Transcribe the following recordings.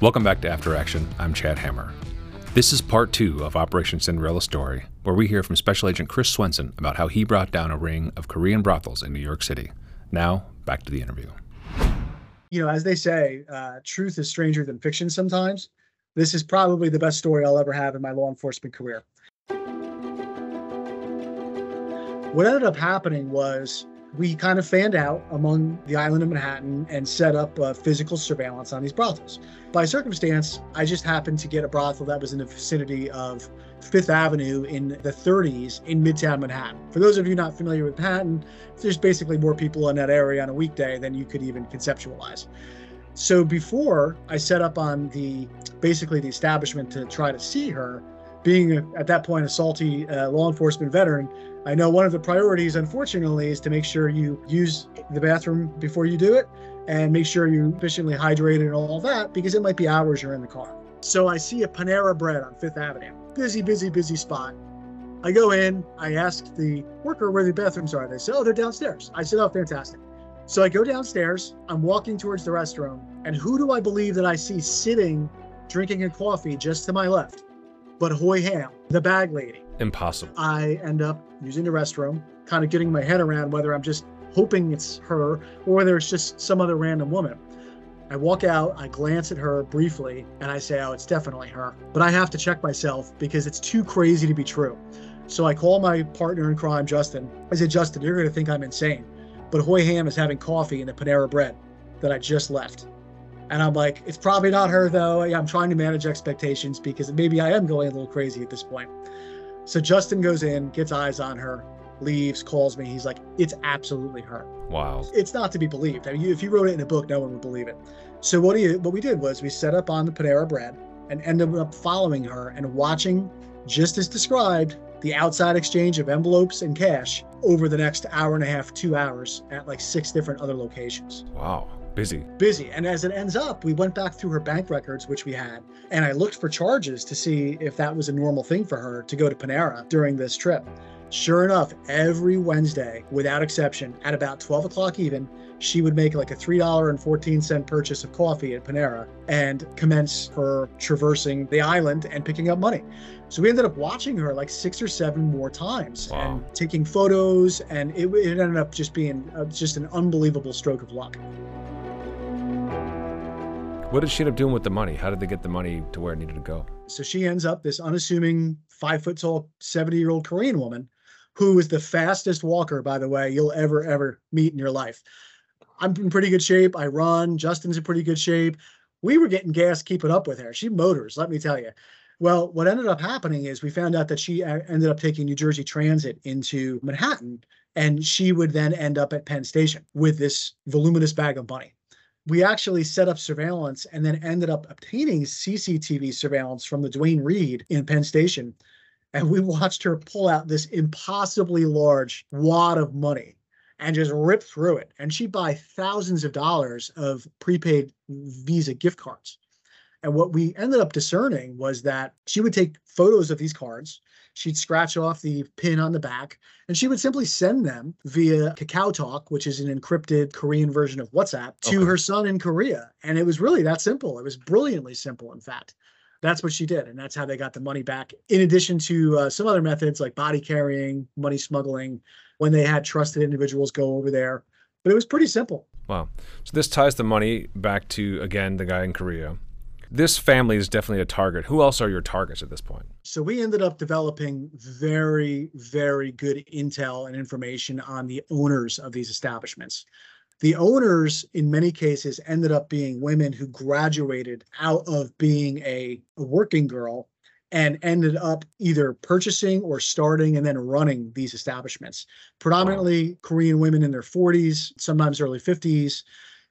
Welcome back to After Action. I'm Chad Hammer. This is part two of Operation Cinderella Story, where we hear from Special Agent Chris Swenson about how he brought down a ring of Korean brothels in New York City. Now, back to the interview. You know, as they say, uh, truth is stranger than fiction sometimes. This is probably the best story I'll ever have in my law enforcement career. What ended up happening was we kind of fanned out among the island of Manhattan and set up physical surveillance on these brothels. By circumstance, I just happened to get a brothel that was in the vicinity of Fifth Avenue in the 30s in Midtown Manhattan. For those of you not familiar with Manhattan, there's basically more people in that area on a weekday than you could even conceptualize. So before I set up on the basically the establishment to try to see her, being at that point a salty uh, law enforcement veteran, I know one of the priorities, unfortunately, is to make sure you use the bathroom before you do it and make sure you're efficiently hydrated and all that because it might be hours you're in the car. So I see a Panera Bread on Fifth Avenue. Busy, busy, busy spot. I go in, I ask the worker where the bathrooms are. They say, oh, they're downstairs. I said, oh, fantastic. So I go downstairs, I'm walking towards the restroom, and who do I believe that I see sitting, drinking a coffee just to my left? But Hoi Ham, the bag lady. Impossible. I end up using the restroom, kind of getting my head around whether I'm just hoping it's her or whether it's just some other random woman. I walk out, I glance at her briefly, and I say, oh, it's definitely her. But I have to check myself because it's too crazy to be true. So I call my partner in crime, Justin. I say, Justin, you're going to think I'm insane, but Hoi Ham is having coffee in the Panera Bread that I just left. And I'm like, it's probably not her though. I'm trying to manage expectations because maybe I am going a little crazy at this point. So Justin goes in, gets eyes on her, leaves, calls me. He's like, it's absolutely her. Wow. It's not to be believed. I mean, if you wrote it in a book, no one would believe it. So what he, what we did was we set up on the Panera Bread and ended up following her and watching, just as described, the outside exchange of envelopes and cash over the next hour and a half, two hours at like six different other locations. Wow. Busy. Busy. And as it ends up, we went back through her bank records, which we had, and I looked for charges to see if that was a normal thing for her to go to Panera during this trip. Sure enough, every Wednesday, without exception, at about 12 o'clock even, she would make like a $3.14 purchase of coffee at Panera and commence her traversing the island and picking up money. So we ended up watching her like six or seven more times Wow. and taking photos, and it, it ended up just being uh, just an unbelievable stroke of luck. What did she end up doing with the money? How did they get the money to where it needed to go? So she ends up this unassuming five foot tall, 70 year old Korean woman who is the fastest walker, by the way, you'll ever, ever meet in your life. I'm in pretty good shape. I run. Justin's in pretty good shape. We were getting gas keeping up with her. She motors, let me tell you. Well, what ended up happening is we found out that she uh, ended up taking New Jersey Transit into Manhattan, and she would then end up at Penn Station with this voluminous bag of money we actually set up surveillance and then ended up obtaining CCTV surveillance from the Duane Reade in Penn Station. And we watched her pull out this impossibly large wad of money and just rip through it. And she'd buy thousands of dollars of prepaid Visa gift cards. And what we ended up discerning was that she would take photos of these cards. She'd scratch off the pin on the back and she would simply send them via Kakao Talk, which is an encrypted Korean version of WhatsApp, to Okay. her son in Korea. And it was really that simple. It was brilliantly simple, in fact. That's what she did. And that's how they got the money back, in addition to uh, some other methods like body carrying, money smuggling, when they had trusted individuals go over there. But it was pretty simple. Wow. So this ties the money back to, again, the guy in Korea. This family is definitely a target. Who else are your targets at this point? So we ended up developing very, very good intel and information on the owners of these establishments. The owners, in many cases, ended up being women who graduated out of being a, a working girl and ended up either purchasing or starting and then running these establishments. Predominantly Korean women in their 40s, sometimes early 50s.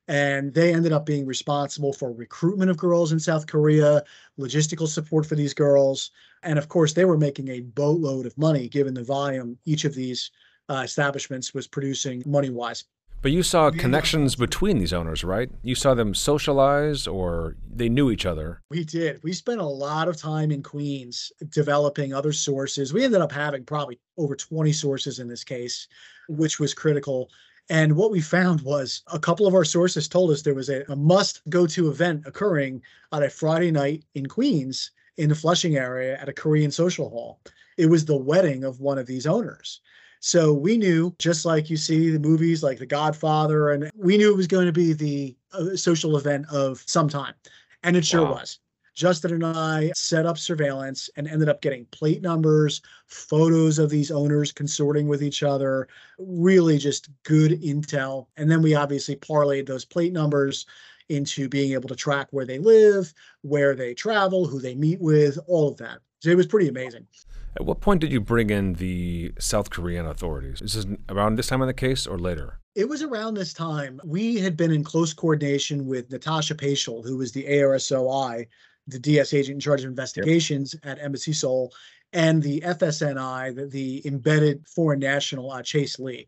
And they ended up being responsible for recruitment of girls in South Korea, logistical support for these girls. And of course, they were making a boatload of money given the volume each of these uh, establishments was producing money wise. But you saw connections between these owners, right? You saw them socialize or they knew each other. We did. We spent a lot of time in Queens developing other sources. We ended up having probably over 20 sources in this case, which was critical. And what we found was a couple of our sources told us there was a, a must go to event occurring on a Friday night in Queens in the Flushing area at a Korean social hall. It was the wedding of one of these owners. So we knew, just like you see the movies like The Godfather, and we knew it was going to be the uh, social event of some time. And it sure wow. was. Justin and I set up surveillance and ended up getting plate numbers, photos of these owners consorting with each other, really just good intel. And then we obviously parlayed those plate numbers into being able to track where they live, where they travel, who they meet with, all of that. So it was pretty amazing. At what point did you bring in the South Korean authorities? Is this around this time in the case or later? It was around this time. We had been in close coordination with Natasha Paschal, who was the ARSOI, the DS agent in charge of investigations yep. at Embassy Seoul, and the FSNI, the, the embedded foreign national, uh, Chase Lee.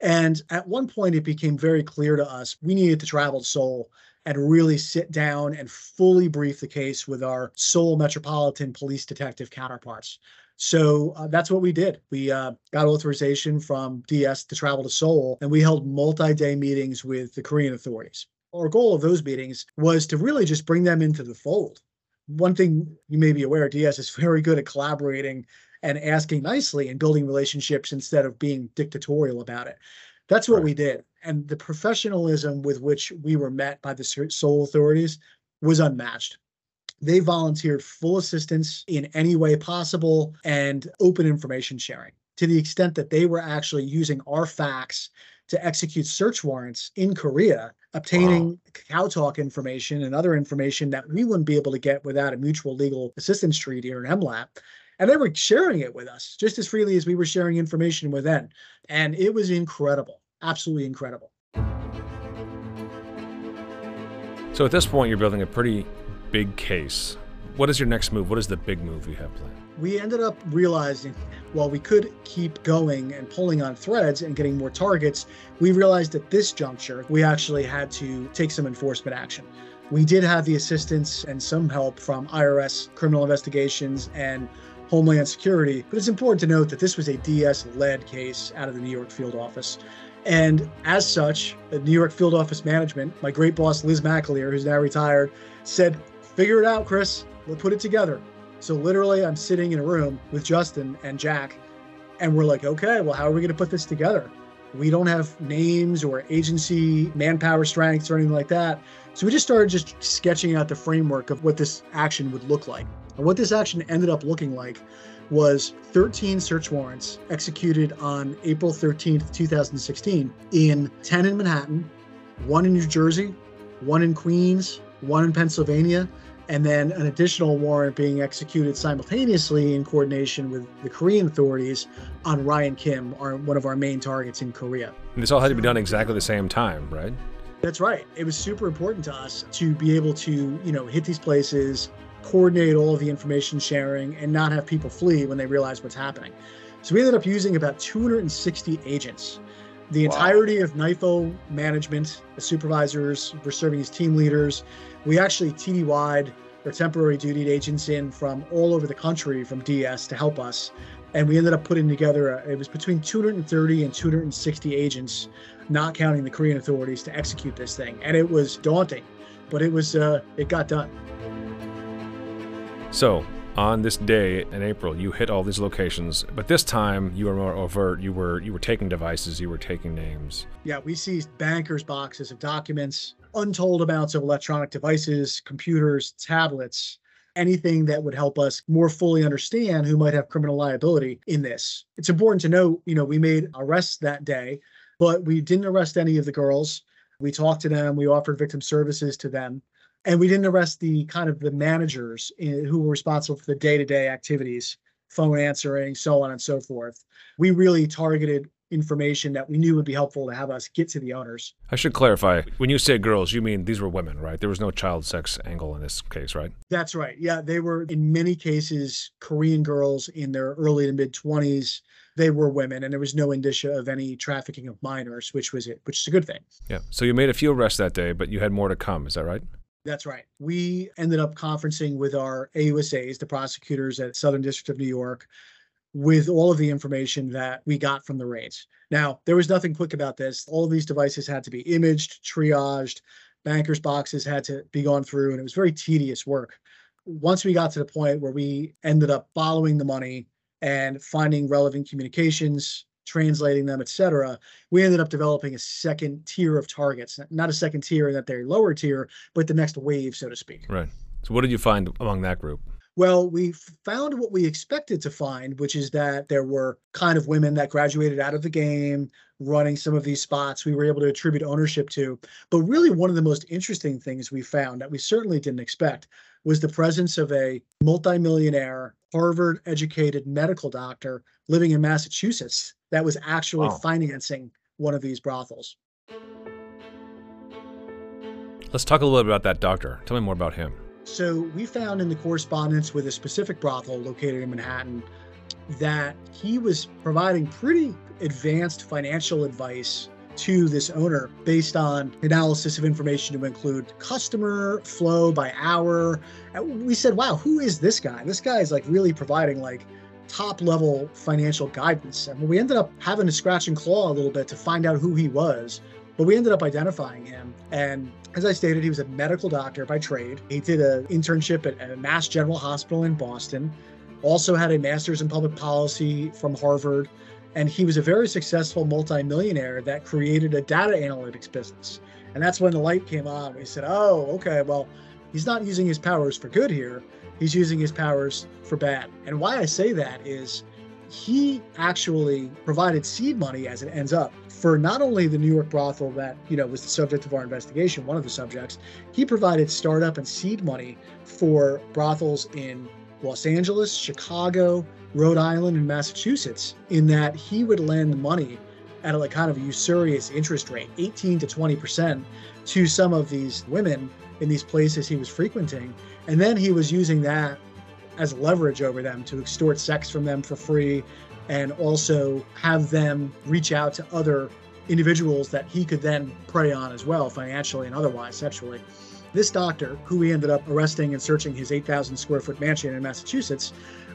And at one point, it became very clear to us we needed to travel to Seoul and really sit down and fully brief the case with our Seoul Metropolitan Police Detective counterparts. So uh, that's what we did. We uh, got authorization from DS to travel to Seoul, and we held multi day meetings with the Korean authorities. Our goal of those meetings was to really just bring them into the fold. One thing you may be aware DS is very good at collaborating and asking nicely and building relationships instead of being dictatorial about it. That's what right. we did. And the professionalism with which we were met by the Seoul authorities was unmatched. They volunteered full assistance in any way possible and open information sharing to the extent that they were actually using our facts to execute search warrants in Korea, obtaining wow. Kakao Talk information and other information that we wouldn't be able to get without a mutual legal assistance treaty or an MLAT. And they were sharing it with us just as freely as we were sharing information with them. And it was incredible, absolutely incredible. So at this point, you're building a pretty big case. What is your next move? What is the big move you have planned? We ended up realizing while we could keep going and pulling on threads and getting more targets, we realized at this juncture we actually had to take some enforcement action. We did have the assistance and some help from IRS criminal investigations and Homeland Security, but it's important to note that this was a DS led case out of the New York field office. And as such, the New York field office management, my great boss Liz McAleer, who's now retired, said, figure it out, Chris. We'll put it together. So literally, I'm sitting in a room with Justin and Jack, and we're like, okay, well, how are we going to put this together? We don't have names or agency manpower strengths or anything like that. So we just started just sketching out the framework of what this action would look like. And what this action ended up looking like was 13 search warrants executed on April 13th, 2016 in 10 in Manhattan, one in New Jersey, one in Queens, one in Pennsylvania, and then an additional warrant being executed simultaneously in coordination with the Korean authorities on Ryan Kim, our, one of our main targets in Korea. And this all had to be done exactly the same time, right? That's right. It was super important to us to be able to, you know, hit these places, coordinate all of the information sharing, and not have people flee when they realize what's happening. So we ended up using about 260 agents the wow. entirety of NYFO management, the supervisors were serving as team leaders. We actually TDY'd or temporary duty agents in from all over the country from DS to help us. And we ended up putting together, a, it was between 230 and 260 agents, not counting the Korean authorities, to execute this thing. And it was daunting, but it was, uh, it got done. So, on this day in April, you hit all these locations, but this time you were more overt. You were you were taking devices, you were taking names. Yeah, we seized bankers' boxes of documents, untold amounts of electronic devices, computers, tablets, anything that would help us more fully understand who might have criminal liability in this. It's important to note, you know, we made arrests that day, but we didn't arrest any of the girls. We talked to them, we offered victim services to them and we didn't arrest the kind of the managers in, who were responsible for the day-to-day activities phone answering so on and so forth. We really targeted information that we knew would be helpful to have us get to the owners. I should clarify when you say girls you mean these were women right? There was no child sex angle in this case right? That's right. Yeah they were in many cases korean girls in their early to mid 20s they were women and there was no indicia of any trafficking of minors which was it which is a good thing. Yeah so you made a few arrests that day but you had more to come is that right that's right. We ended up conferencing with our AUSAs, the prosecutors at Southern District of New York, with all of the information that we got from the raids. Now, there was nothing quick about this. All of these devices had to be imaged, triaged, bankers' boxes had to be gone through, and it was very tedious work. Once we got to the point where we ended up following the money and finding relevant communications, translating them, etc., we ended up developing a second tier of targets. Not a second tier in that they're lower tier, but the next wave, so to speak. Right. So, what did you find among that group? Well, we found what we expected to find, which is that there were kind of women that graduated out of the game running some of these spots we were able to attribute ownership to. But really, one of the most interesting things we found that we certainly didn't expect was the presence of a multimillionaire, Harvard educated medical doctor living in Massachusetts that was actually wow. financing one of these brothels. Let's talk a little bit about that doctor. Tell me more about him. So we found in the correspondence with a specific brothel located in Manhattan that he was providing pretty advanced financial advice to this owner based on analysis of information to include customer flow by hour. And we said, wow, who is this guy? This guy is like really providing like top level financial guidance. And we ended up having to scratch and claw a little bit to find out who he was. But we ended up identifying him. And as I stated, he was a medical doctor by trade. He did an internship at, a Mass General Hospital in Boston, also had a master's in public policy from Harvard. And he was a very successful multimillionaire that created a data analytics business. And that's when the light came on. We said, oh, okay, well, he's not using his powers for good here. He's using his powers for bad. And why I say that is he actually provided seed money as it ends up for not only the New York brothel that you know was the subject of our investigation, one of the subjects, he provided startup and seed money for brothels in Los Angeles, Chicago, Rhode Island, and Massachusetts. In that he would lend money at a like kind of usurious interest rate, 18 to 20 percent, to some of these women in these places he was frequenting, and then he was using that as leverage over them to extort sex from them for free and also have them reach out to other individuals that he could then prey on as well, financially and otherwise, sexually. This doctor, who we ended up arresting and searching his 8,000 square foot mansion in Massachusetts,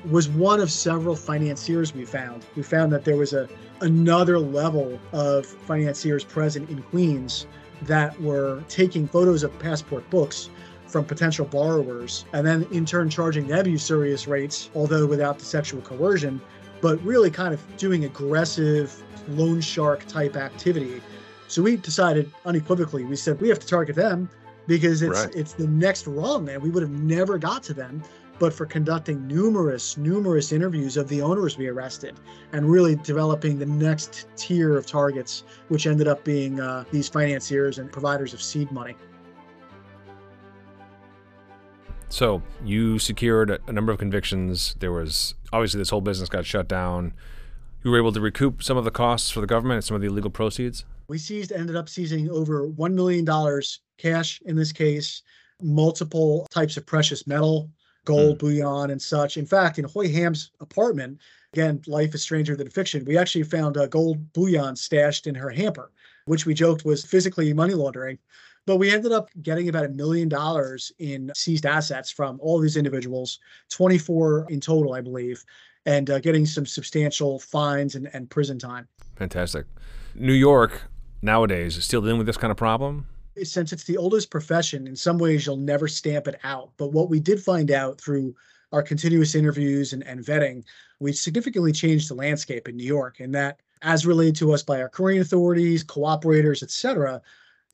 was one of several financiers we found. We found that there was a another level of financiers present in Queens that were taking photos of passport books from potential borrowers and then in turn charging them usurious rates, although without the sexual coercion, but really kind of doing aggressive loan shark type activity. So we decided unequivocally, we said we have to target them because it's right. it's the next rung and we would have never got to them but for conducting numerous numerous interviews of the owners we arrested and really developing the next tier of targets which ended up being uh, these financiers and providers of seed money so you secured a number of convictions. There was obviously this whole business got shut down. You were able to recoup some of the costs for the government and some of the illegal proceeds. We seized, ended up seizing over one million dollars cash in this case, multiple types of precious metal, gold, mm. bullion, and such. In fact, in Hoy Ham's apartment, again, life is stranger than fiction. We actually found a gold bullion stashed in her hamper, which we joked was physically money laundering. But we ended up getting about a million dollars in seized assets from all these individuals, 24 in total, I believe, and uh, getting some substantial fines and, and prison time. Fantastic. New York nowadays is still dealing with this kind of problem? Since it's the oldest profession, in some ways you'll never stamp it out. But what we did find out through our continuous interviews and, and vetting, we significantly changed the landscape in New York, and that, as relayed to us by our Korean authorities, cooperators, et cetera,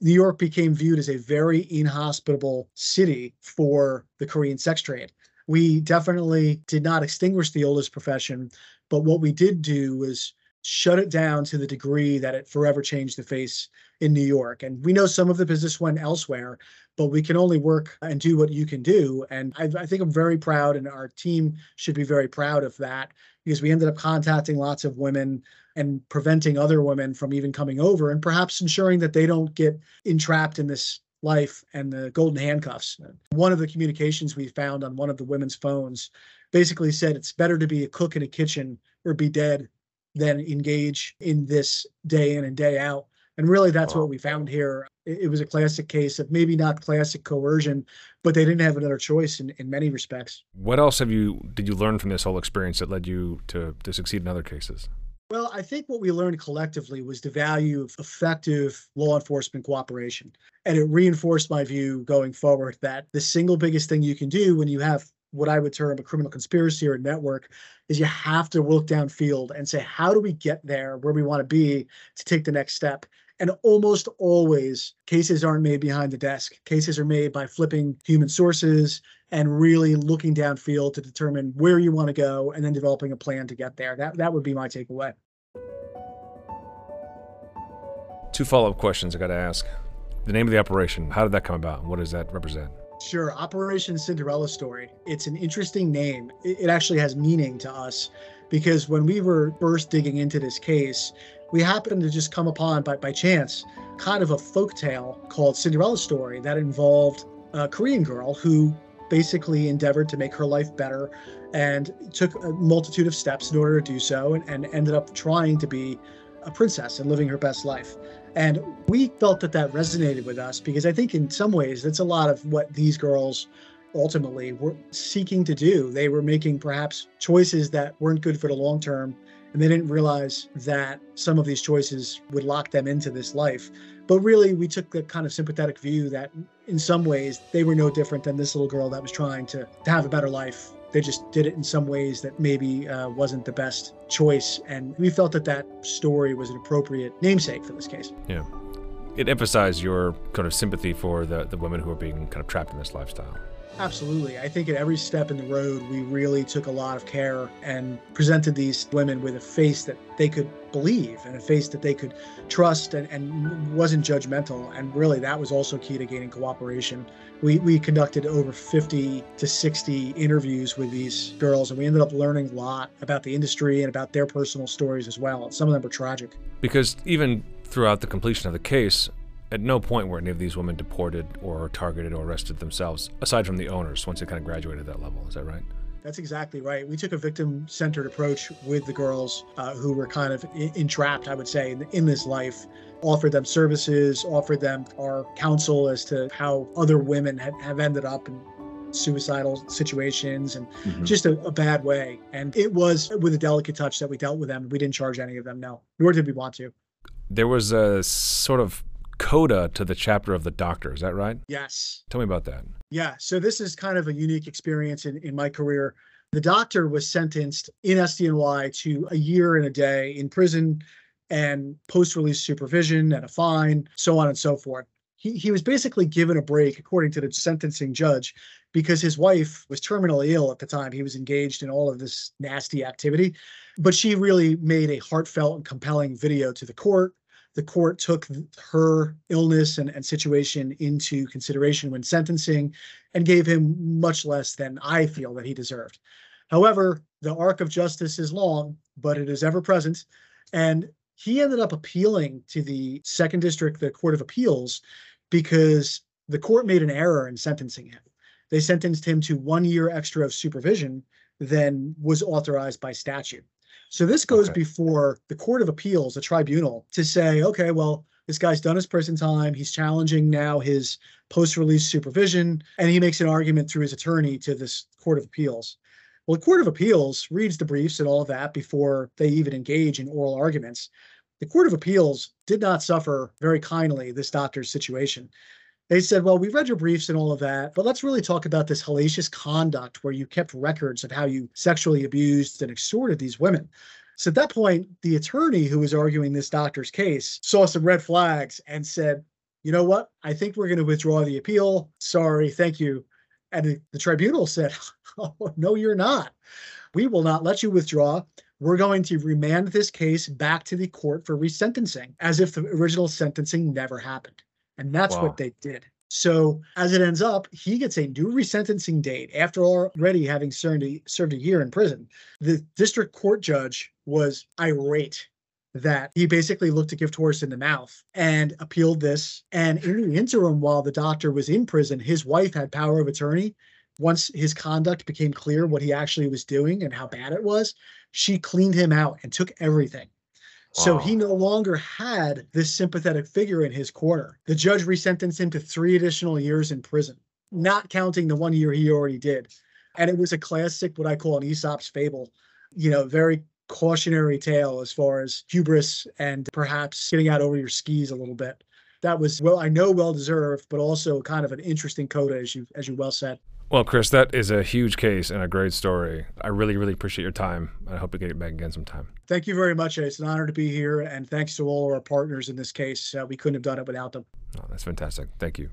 New York became viewed as a very inhospitable city for the Korean sex trade. We definitely did not extinguish the oldest profession, but what we did do was shut it down to the degree that it forever changed the face in New York. And we know some of the business went elsewhere, but we can only work and do what you can do. And I, I, think I'm very proud, and our team should be very proud of that because we ended up contacting lots of women and preventing other women from even coming over and perhaps ensuring that they don't get entrapped in this life and the golden handcuffs. One of the communications we found on one of the women's phones basically said it's better to be a cook in a kitchen or be dead than engage in this day in and day out And really, that's what we found here. It, it was a classic case of maybe not classic coercion, but they didn't have another choice in, in many respects. What else have you did you learn from this whole experience that led you to to succeed in other cases? Well, I think what we learned collectively was the value of effective law enforcement cooperation. And it reinforced my view going forward that the single biggest thing you can do when you have what I would term a criminal conspiracy or a network is you have to look downfield and say, how do we get there where we want to be to take the next step? And almost always, cases aren't made behind the desk. Cases are made by flipping human sources and really looking downfield to determine where you want to go and then developing a plan to get there. That, that would be my takeaway. Two follow up questions I got to ask. The name of the operation, how did that come about? What does that represent? Sure. Operation Cinderella Story. It's an interesting name. It actually has meaning to us because when we were first digging into this case, we happened to just come upon by, by chance kind of a folk tale called Cinderella Story that involved a Korean girl who basically endeavored to make her life better and took a multitude of steps in order to do so and, and ended up trying to be a princess and living her best life. And we felt that that resonated with us because I think in some ways that's a lot of what these girls ultimately were seeking to do. They were making perhaps choices that weren't good for the long term, and they didn't realize that some of these choices would lock them into this life. But really, we took the kind of sympathetic view that in some ways they were no different than this little girl that was trying to, to have a better life they just did it in some ways that maybe uh, wasn't the best choice. And we felt that that story was an appropriate namesake for this case. Yeah. It emphasized your kind of sympathy for the, the women who are being kind of trapped in this lifestyle. Absolutely. I think at every step in the road, we really took a lot of care and presented these women with a face that they could believe and a face that they could trust and, and wasn't judgmental. And really, that was also key to gaining cooperation. We, we conducted over 50 to 60 interviews with these girls, and we ended up learning a lot about the industry and about their personal stories as well. Some of them were tragic. Because even throughout the completion of the case, at no point were any of these women deported or targeted or arrested themselves, aside from the owners once they kind of graduated that level. Is that right? That's exactly right. We took a victim centered approach with the girls uh, who were kind of entrapped, I would say, in, in this life. Offered them services, offered them our counsel as to how other women have, have ended up in suicidal situations and mm-hmm. just a, a, bad way. And it was with a delicate touch that we dealt with them. We didn't charge any of them, no, nor did we want to. There was a sort of coda to the chapter of the doctor. Is that right? Yes. Tell me about that. Yeah. So this is kind of a unique experience in, in my career. The doctor was sentenced in SDNY to a year and a day in prison and post release supervision and a fine, so on and so forth. He, he was basically given a break, according to the sentencing judge, because his wife was terminally ill at the time. He was engaged in all of this nasty activity. But she really made a heartfelt and compelling video to the court the court took her illness and, and situation into consideration when sentencing and gave him much less than I feel that he deserved. However, the arc of justice is long, but it is ever present. And he ended up appealing to the second district, the Court of Appeals, because the court made an error in sentencing him. They sentenced him to one year extra of supervision than was authorized by statute. So this goes okay. before the Court of Appeals, the tribunal, to say, okay, well, this guy's done his prison time. He's challenging now his post release supervision, and he makes an argument through his attorney to this Court of Appeals. Well, the Court of Appeals reads the briefs and all of that before they even engage in oral arguments. The Court of Appeals did not suffer very kindly this doctor's situation they said, well, we've read your briefs and all of that, but let's really talk about this hellacious conduct where you kept records of how you sexually abused and extorted these women. So at that point, the attorney who was arguing this doctor's case saw some red flags and said, you know what? I think we're going to withdraw the appeal. Sorry, thank you. And the, the tribunal said, oh, no, you're not. We will not let you withdraw. We're going to remand this case back to the court for resentencing as if the original sentencing never happened. And that's wow. what they did. So as it ends up, he gets a new resentencing date after already having served a, served a year in prison. The district court judge was irate that he basically looked a gift horse in the mouth and appealed this. And in the interim, while the doctor was in prison, his wife had power of attorney. Once his conduct became clear, what he actually was doing and how bad it was, she cleaned him out and took everything. So he no longer had this sympathetic figure in his corner. The judge resentenced him to three additional years in prison, not counting the one year he already did. And it was a classic, what I call an Aesop's fable, you know, very cautionary tale as far as hubris and perhaps getting out over your skis a little bit. That was well, I know well deserved, but also kind of an interesting coda, as you as you well said. Well, Chris, that is a huge case and a great story. I really, really appreciate your time. I hope to get you back again sometime. Thank you very much. It's an honor to be here, and thanks to all of our partners in this case. Uh, we couldn't have done it without them. Oh, that's fantastic. Thank you.